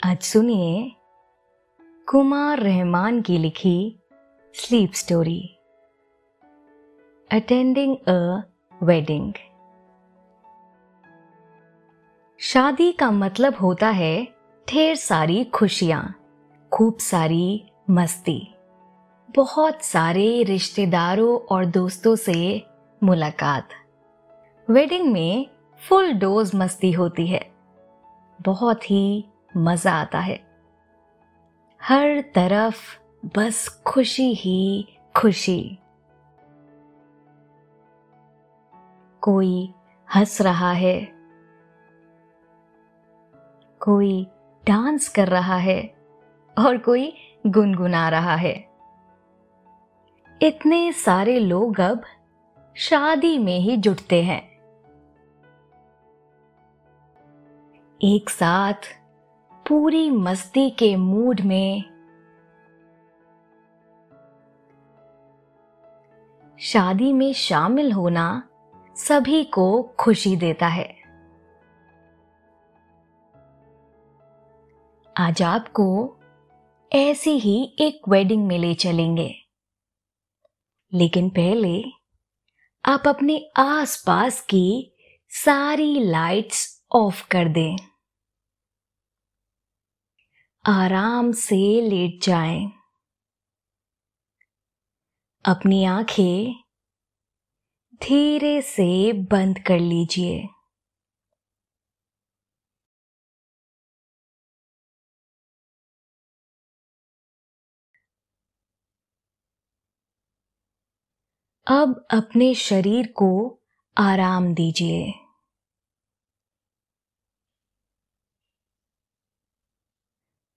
आज सुनिए कुमार रहमान की लिखी sleep story. Attending a wedding शादी का मतलब होता है ढेर सारी खुशियाँ, खूब सारी मस्ती। बहुत सारे रिश्तेदारों और दोस्तों से मुलाकात। वेडिंग में फुल डोज मस्ती होती है। बहुत ही मज़ा आता है। हर तरफ़ बस खुशी ही खुशी। कोई हंस रहा है। कोई डांस कर रहा है और कोई गुनगुना रहा है। इतने सारे लोग अब शादी में ही जुटते हैं। एक साथ पूरी मस्ती के मूड में शादी में शामिल होना सभी को खुशी देता है। आज आपको ऐसी ही एक वेडिंग में ले चलेंगे। लेकिन पहले आप अपने आसपास की सारी लाइट्स ऑफ़ कर दें। आराम से लेट जाएँ। अपनी आँखें धीरे से बंद कर लीजिए अब अपने शरीर को आराम दीजिए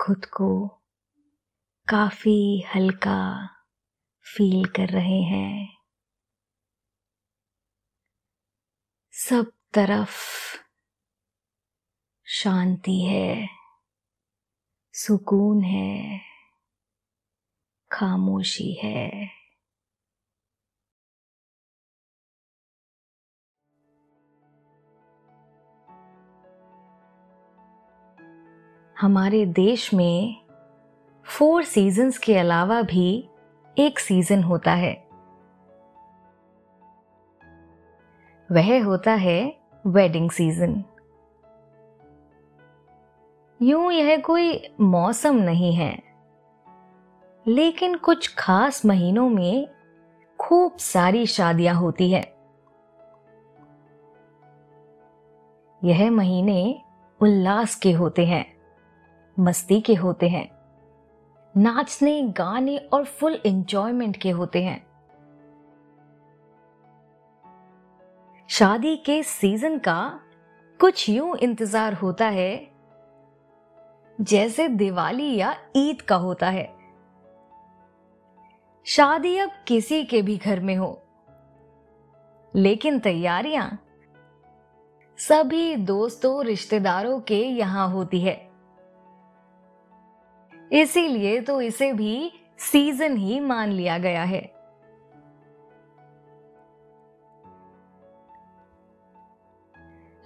खुद को काफ़ी हल्का फील कर रहे हैं। सब तरफ़ शांति है, सुकून है, खामोशी है। हमारे देश में फोर सीजन्स के अलावा भी एक सीज़न होता है। वह होता है वेडिंग सीज़न यूँ यह कोई मौसम नहीं है, लेकिन कुछ खास महीनों में खूब सारी शादियाँ होती है। यह महीने उल्लास के होते हैं। मस्ती के होते हैं। नाचने, गाने और फुल एंजॉयमेंट के होते हैं। शादी के सीज़न का कुछ यूँ इंतज़ार होता है जैसे दिवाली या ईद का होता है। शादी अब किसी के भी घर में हो। लेकिन तैयारियाँ सभी दोस्तों, रिश्तेदारों के यहाँ होती है। इसीलिए तो इसे भी सीज़न ही मान लिया गया है।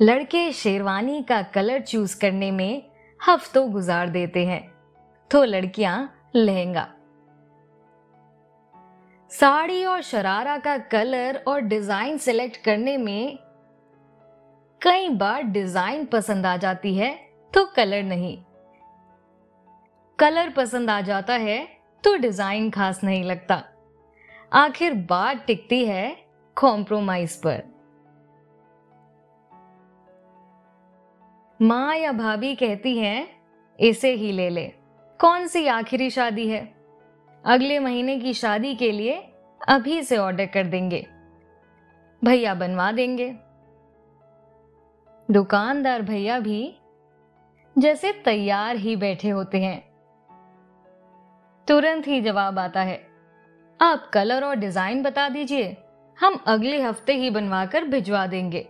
लड़के शेरवानी का कलर चूज़ करने में हफ्तों गुजार देते हैं तो लड़कियाँ लहंगा। साड़ी और शरारा का कलर और डिज़ाइन सिलेक्ट करने में कई बार डिज़ाइन पसंद आ जाती है तो कलर नहीं। कलर पसंद आ जाता है तो डिज़ाइन खास नहीं लगता। आखिर बात टिकती है कॉम्प्रोमाइज पर। माँ या भाभी कहती हैं, इसे ही ले ले। कौन सी आखिरी शादी है? अगले महीने की शादी के लिए अभी से ऑर्डर कर देंगे। भैया बनवा देंगे। दुकानदार भैया भी जैसे तैयार ही बैठे होते हैं। तुरंत ही जवाब आता है। आप कलर और डिज़ाइन बता दीजिए। हम अगले हफ़्ते ही बनवाकर भिजवा देंगे।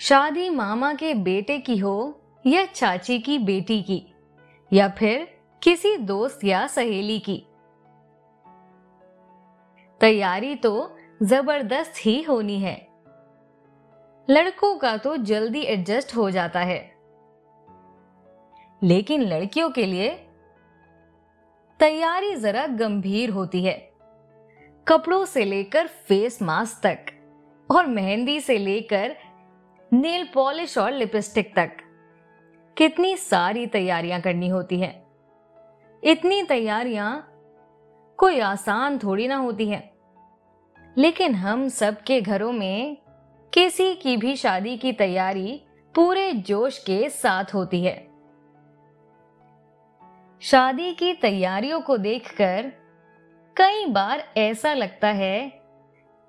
शादी मामा के बेटे की हो या चाची की बेटी की, या फिर किसी दोस्त या सहेली की। तैयारी तो ज़बरदस्त ही होनी है। लड़कों का तो जल्दी एडजस्ट हो जाता है। लेकिन लड़कियों के लिए तैयारी जरा गंभीर होती है। कपड़ों से लेकर फेस मास्क तक और मेहंदी से लेकर नेल पॉलिश और लिपस्टिक तक कितनी सारी तैयारियाँ करनी होती है। इतनी तैयारियाँ कोई आसान थोड़ी ना होती है। लेकिन हम सबके घरों में किसी की भी शादी की तैयारी पूरे जोश के साथ होती है। शादी की तैयारियों को देखकर कई बार ऐसा लगता है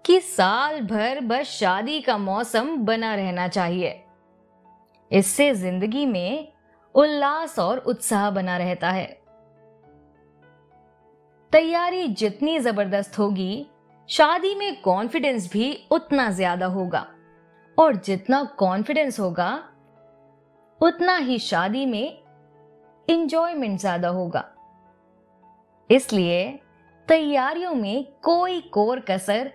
कि साल भर बस शादी का मौसम बना रहना चाहिए। इससे ज़िंदगी में उल्लास और उत्साह बना रहता है। तैयारी जितनी ज़बरदस्त होगी, शादी में कॉन्फिडेंस भी उतना ज़्यादा होगा। और जितना कॉन्फिडेंस होगा, उतना ही शादी में इंजॉयमेंट ज़्यादा होगा। इसलिए तैयारियों में कोई कोर कसर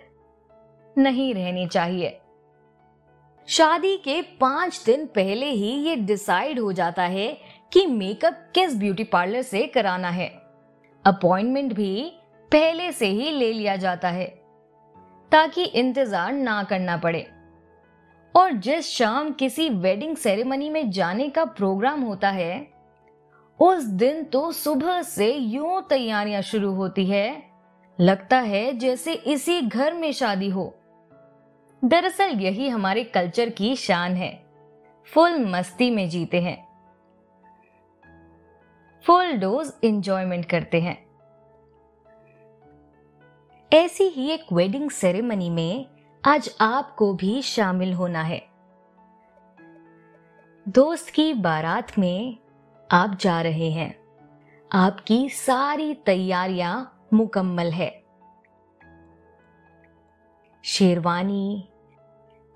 नहीं रहनी चाहिए। शादी के पाँच दिन पहले ही ये डिसाइड हो जाता है कि मेकअप किस ब्यूटी पार्लर से कराना है। अपॉइंटमेंट भी पहले से ही ले लिया जाता है, ताकि इंतज़ार ना करना पड़े। और जिस शाम किसी वेडिंग सेरेमनी में जाने का प्रोग्राम होता है उस दिन तो सुबह से यूँ तैयारियाँ शुरू होती है। लगता है जैसे इसी घर में शादी हो। दरअसल यही हमारे कल्चर की शान है। फुल मस्ती में जीते हैं। फुल डोज इंजॉयमेंट करते हैं। ऐसी ही एक वेडिंग सेरेमनी में आज आपको भी शामिल होना है। दोस्त की बारात में आप जा रहे हैं। आपकी सारी तैयारियाँ मुकम्मल है। शेरवानी,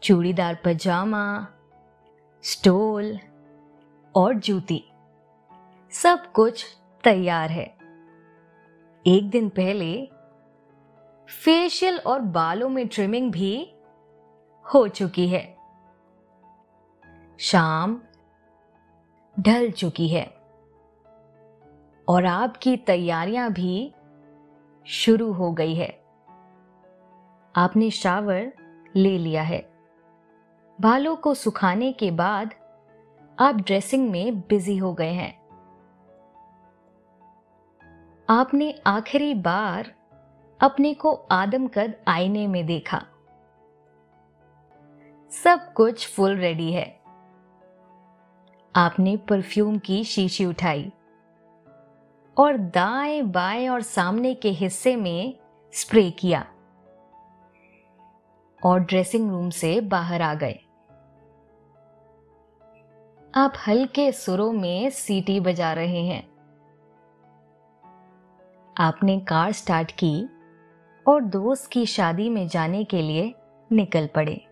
चूड़ीदार पजामा, स्टोल और जूती, सब कुछ तैयार है। एक दिन पहले फेशियल और बालों में ट्रिमिंग भी हो चुकी है। शाम ढल चुकी है। और आपकी तैयारियाँ भी शुरू हो गई है। आपने शावर ले लिया है। बालों को सुखाने के बाद आप ड्रेसिंग में बिज़ी हो गए हैं। आपने आखिरी बार अपने को आदमकद आईने में देखा। सब कुछ फुल रेडी है। आपने परफ्यूम की शीशी उठाई और दाएँ बाएँ और सामने के हिस्से में स्प्रे किया और ड्रेसिंग रूम से बाहर आ गए। आप हल्के सुरों में सीटी बजा रहे हैं। आपने कार स्टार्ट की और दोस्त की शादी में जाने के लिए निकल पड़े।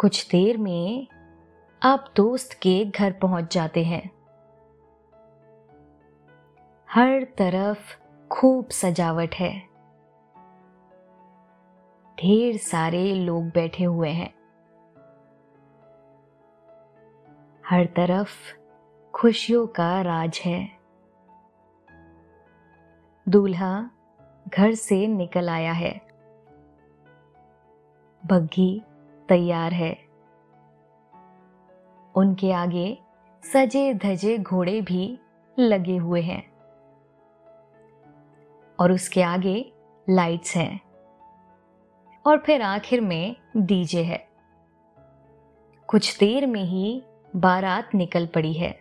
कुछ देर में आप दोस्त के घर पहुँच जाते हैं। हर तरफ़ खूब सजावट है। ढेर सारे लोग बैठे हुए हैं। हर तरफ़ खुशियों का राज है। दूल्हा घर से निकल आया है। बग्घी तैयार है। उनके आगे सजे धजे घोड़े भी लगे हुए हैं। और उसके आगे लाइट्स हैं। और फिर आखिर में डीजे है। कुछ देर में ही बारात निकल पड़ी है।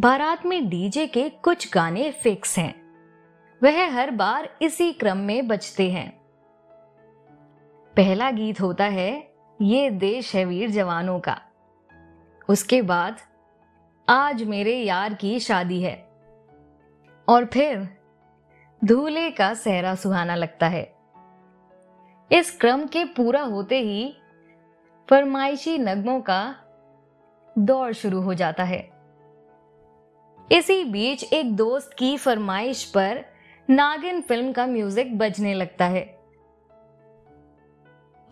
बारात में डीजे के कुछ गाने फिक्स हैं। वह हर बार इसी क्रम में बजते हैं। पहला गीत होता है, ये देश है वीर जवानों का। उसके बाद, आज मेरे यार की शादी है। और फिर दूल्हे का सहरा सुहाना लगता है। इस क्रम के पूरा होते ही, फरमाइशी नगमों का दौर शुरू हो जाता है। इसी बीच एक दोस्त की फरमाइश पर नागिन फ़िल्म का म्यूज़िक बजने लगता है।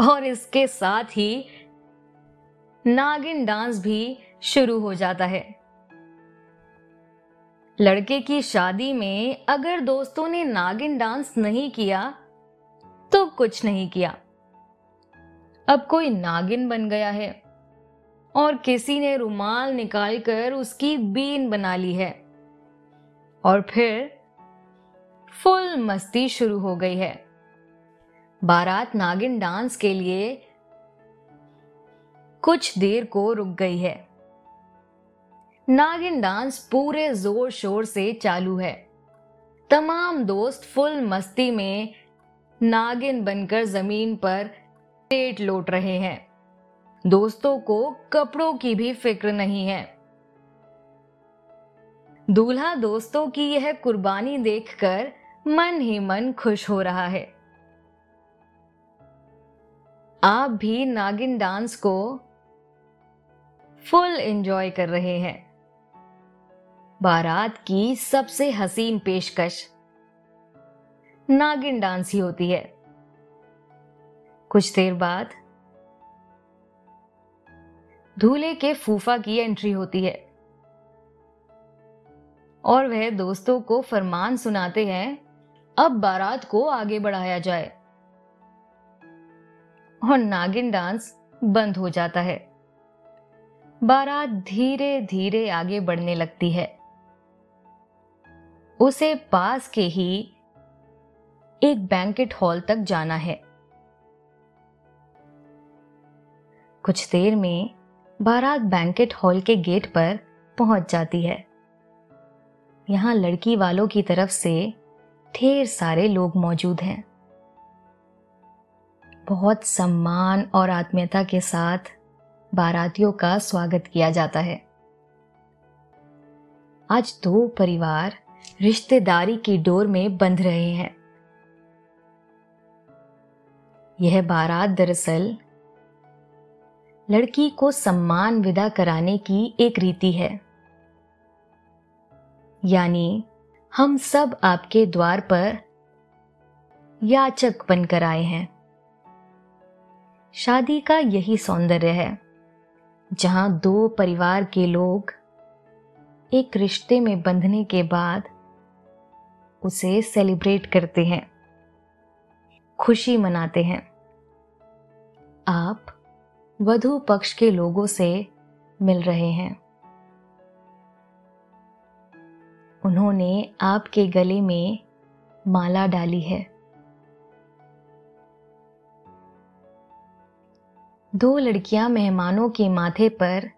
और इसके साथ ही नागिन डांस भी शुरू हो जाता है। लड़के की शादी में अगर दोस्तों ने नागिन डांस नहीं किया तो कुछ नहीं किया। अब कोई नागिन बन गया है और किसी ने रुमाल निकालकर उसकी बीन बना ली है और फिर फुल मस्ती शुरू हो गई है। बारात नागिन डांस के लिए कुछ देर को रुक गई है। नागिन डांस पूरे ज़ोर शोर से चालू है। तमाम दोस्त फुल मस्ती में नागिन बनकर ज़मीन पर पेट लौट रहे हैं। दोस्तों को कपड़ों की भी फ़िक्र नहीं है। दूल्हा दोस्तों की यह कुर्बानी देखकर मन ही मन खुश हो रहा है। आप भी नागिन डांस को फुल एंजॉय कर रहे हैं। बारात की सबसे हसीन पेशकश नागिन डांस ही होती है। कुछ देर बाद दूल्हे के फूफा की एंट्री होती है और वह दोस्तों को फरमान सुनाते हैं, अब बारात को आगे बढ़ाया जाए। और नागिन डांस बंद हो जाता है। बारात धीरे धीरे आगे बढ़ने लगती है। उसे पास के ही एक बैंकेट हॉल तक जाना है। कुछ देर में बारात बैंकेट हॉल के गेट पर पहुँच जाती है। यहाँ लड़की वालों की तरफ़ से ढेर सारे लोग मौजूद हैं। बहुत सम्मान और आत्मीयता के साथ बारातियों का स्वागत किया जाता है। आज दो परिवार रिश्तेदारी की डोर में बंध रहे हैं। यह बारात दरअसल लड़की को सम्मान विदा कराने की एक रीति है। यानी हम सब आपके द्वार पर याचक बनकर आए हैं। शादी का यही सौंदर्य है, जहाँ दो परिवार के लोग एक रिश्ते में बंधने के बाद उसे सेलिब्रेट करते हैं, खुशी मनाते हैं। आप वधु पक्ष के लोगों से मिल रहे हैं। उन्होंने आपके गले में माला डाली है। दो लड़कियाँ मेहमानों के माथे पर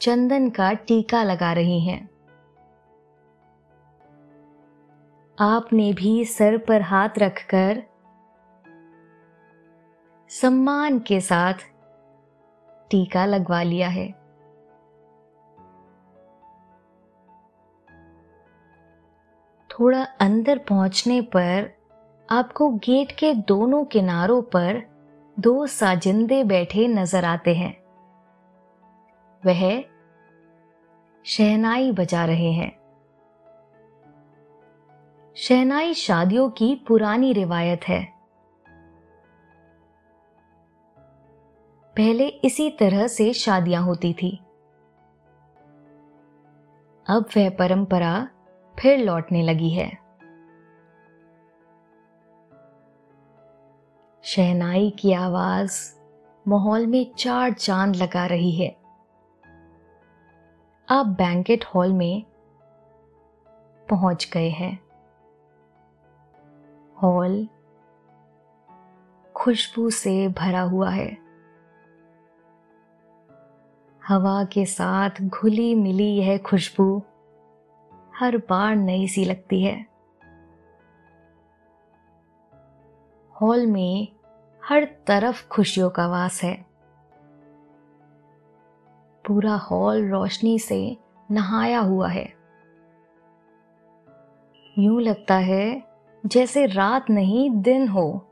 चंदन का टीका लगा रही हैं। आपने भी सर पर हाथ रखकर सम्मान के साथ टीका लगवा लिया है। थोड़ा अंदर पहुँचने पर आपको गेट के दोनों किनारों पर दो साजिंदे बैठे नज़र आते हैं। वह शहनाई बजा रहे हैं। शहनाई शादियों की पुरानी रिवायत है। पहले इसी तरह से शादियाँ होती थी। अब वह परंपरा फिर लौटने लगी है। शहनाई की आवाज़ माहौल में चार चाँद लगा रही है। आप बैंकेट हॉल में पहुँच गए हैं। हॉल खुशबू से भरा हुआ है। हवा के साथ घुली मिली यह खुशबू हर बार नई सी लगती है। हॉल में हर तरफ़ खुशियों का वास है। पूरा हॉल रोशनी से नहाया हुआ है। यूँ लगता है जैसे रात नहीं, दिन हो।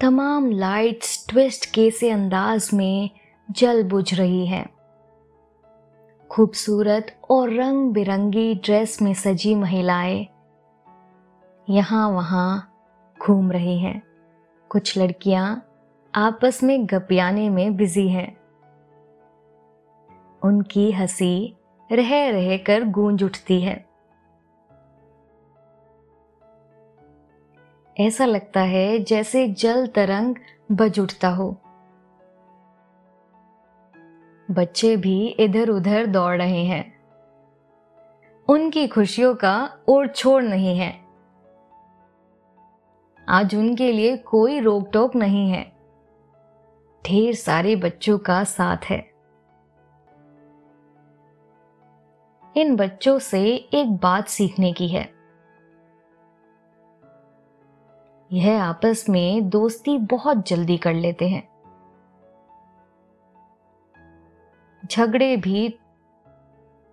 तमाम लाइट्स ट्विस्ट के से अंदाज में जल बुझ रही हैं। खूबसूरत और रंग बिरंगी ड्रेस में सजी महिलाएँ यहाँ वहाँ घूम रही हैं। कुछ लड़कियाँ आपस में गपियाने में बिज़ी हैं। उनकी हँसी रह रह कर गूंज उठती है। ऐसा लगता है जैसे जल तरंग बज उठता हो। बच्चे भी इधर उधर दौड़ रहे हैं। उनकी खुशियों का और छोड़ नहीं है। आज उनके लिए कोई रोक टोक नहीं है। ढेर सारे बच्चों का साथ है। इन बच्चों से एक बात सीखने की है। यह आपस में दोस्ती बहुत जल्दी कर लेते हैं। झगड़े भी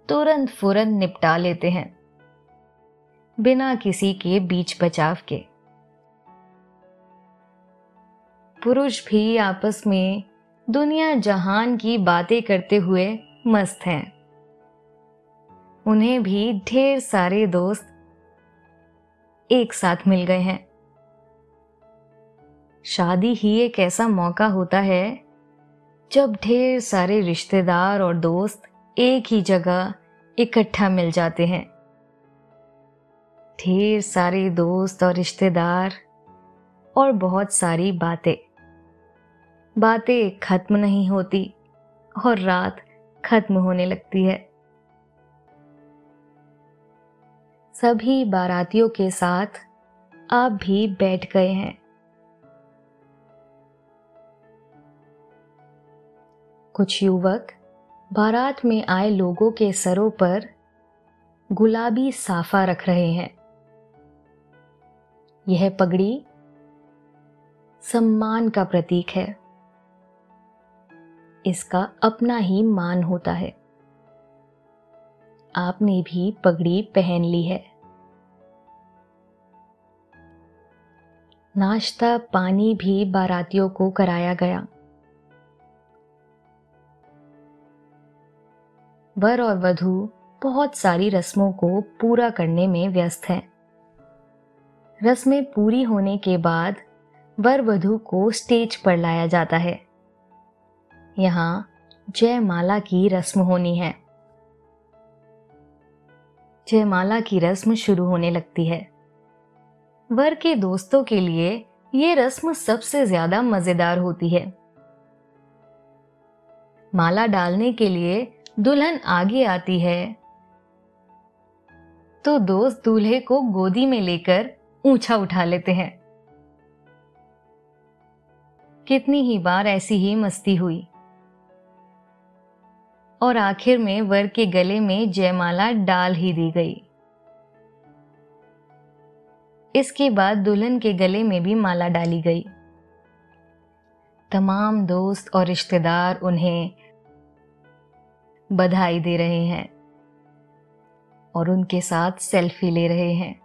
तुरंत फुरंत निपटा लेते हैं, बिना किसी के बीच बचाव के। पुरुष भी आपस में दुनिया जहान की बातें करते हुए मस्त हैं। उन्हें भी ढेर सारे दोस्त एक साथ मिल गए हैं। शादी ही एक ऐसा मौका होता है जब ढेर सारे रिश्तेदार और दोस्त एक ही जगह इकट्ठा मिल जाते हैं। ढेर सारे दोस्त और रिश्तेदार और बहुत सारी बातें। बातें खत्म नहीं होती और रात खत्म होने लगती है। सभी बारातियों के साथ आप भी बैठ गए हैं। कुछ युवक बारात में आए लोगों के सरों पर गुलाबी साफा रख रहे हैं। यह पगड़ी सम्मान का प्रतीक है। इसका अपना ही मान होता है। आपने भी पगड़ी पहन ली है। नाश्ता पानी भी बारातियों को कराया गया। वर और वधु बहुत सारी रस्मों को पूरा करने में व्यस्त हैं। रस्में पूरी होने के बाद वर वधु को स्टेज पर लाया जाता है। यहाँ जयमाला की रस्म होनी है। जयमाला की रस्म शुरू होने लगती है। वर के दोस्तों के लिए ये रस्म सबसे ज़्यादा मज़ेदार होती है। माला डालने के लिए दुल्हन आगे आती है। तो दोस्त दूल्हे को गोदी में लेकर ऊँचा उठा लेते हैं। कितनी ही बार ऐसी ही मस्ती हुई। और आखिर में वर के गले में जयमाला डाल ही दी गई। इसके बाद दुल्हन के गले में भी माला डाली गई। तमाम दोस्त और रिश्तेदार उन्हें बधाई दे रहे हैं और उनके साथ सेल्फी ले रहे हैं।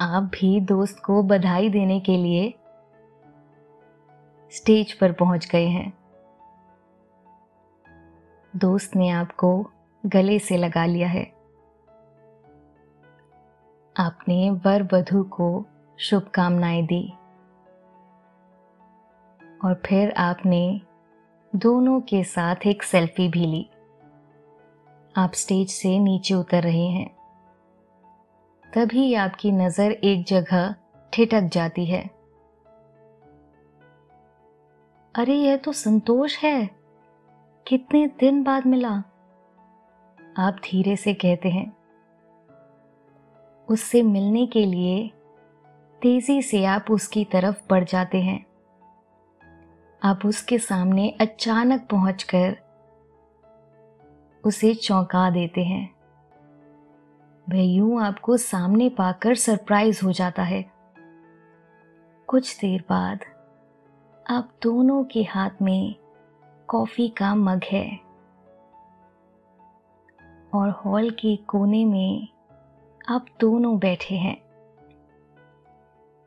आप भी दोस्त को बधाई देने के लिए स्टेज पर पहुँच गए हैं। दोस्त ने आपको गले से लगा लिया है। आपने वर वधु को शुभकामनाएँ दी। और फिर आपने दोनों के साथ एक सेल्फी भी ली। आप स्टेज से नीचे उतर रहे हैं। तभी आपकी नज़र एक जगह ठिटक जाती है। अरे, यह तो संतोष है। कितने दिन बाद मिला? आप धीरे से कहते हैं। उससे मिलने के लिए तेज़ी से आप उसकी तरफ़ बढ़ जाते हैं। आप उसके सामने अचानक पहुंचकर उसे चौंका देते हैं। वह यूँ आपको सामने पाकर सरप्राइज़ हो जाता है। कुछ देर बाद आप दोनों के हाथ में कॉफ़ी का मग है। और हॉल के कोने में आप दोनों बैठे हैं।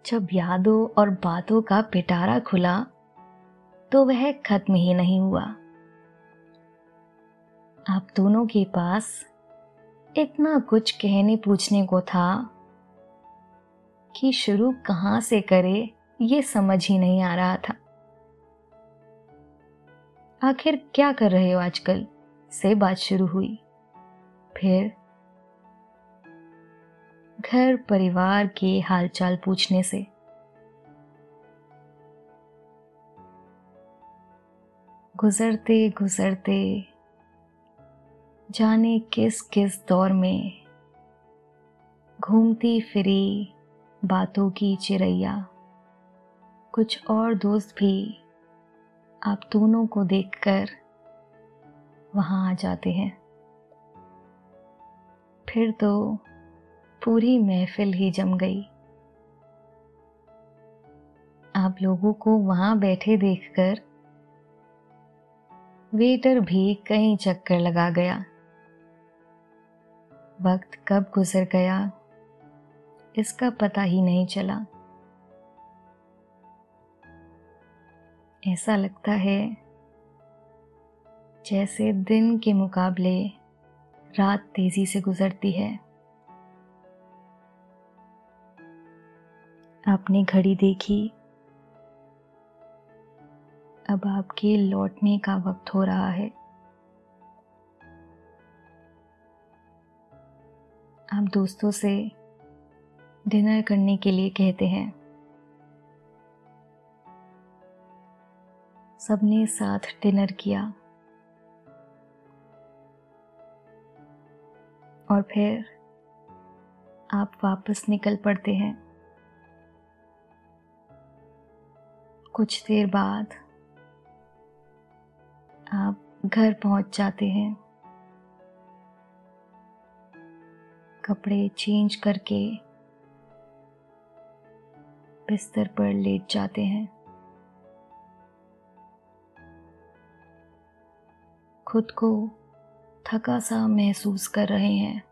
जब यादों और बातों का पिटारा खुला तो वह खत्म ही नहीं हुआ। आप दोनों के पास इतना कुछ कहने पूछने को था कि शुरू कहाँ से करे, ये समझ ही नहीं आ रहा था। आखिर क्या कर रहे हो आजकल? से बात शुरू हुई। फिर घर परिवार के हालचाल पूछने से। गुजरते गुजरते जाने किस किस दौर में घूमती फिरी बातों की चिड़ैया कुछ और दोस्त भी आप दोनों को देखकर वहाँ आ जाते हैं। फिर तो पूरी महफिल ही जम गई। आप लोगों को वहाँ बैठे देखकर वेटर भी कई चक्कर लगा गया। वक्त कब गुजर गया, इसका पता ही नहीं चला। ऐसा लगता है जैसे दिन के मुकाबले रात तेज़ी से गुजरती है। आपने घड़ी देखी? अब आपके लौटने का वक्त हो रहा है। आप दोस्तों से डिनर करने के लिए कहते हैं। सबने साथ डिनर किया। और फिर आप वापस निकल पड़ते हैं। कुछ देर बाद आप घर पहुँच जाते हैं। कपड़े चेंज करके बिस्तर पर लेट जाते हैं। खुद को थका सा महसूस कर रहे हैं।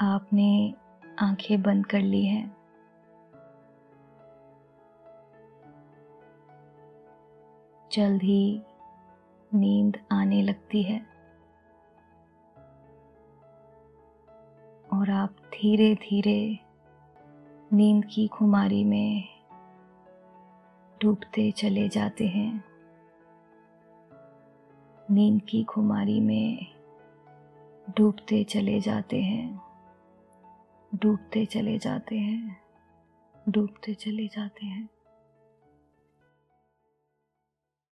आपने आँखें बंद कर ली हैं। जल्द ही नींद आने लगती है। और आप धीरे धीरे नींद की खुमारी में डूबते चले जाते हैं। नींद की खुमारी में डूबते चले जाते हैं। डूबते चले जाते हैं। डूबते चले जाते हैं।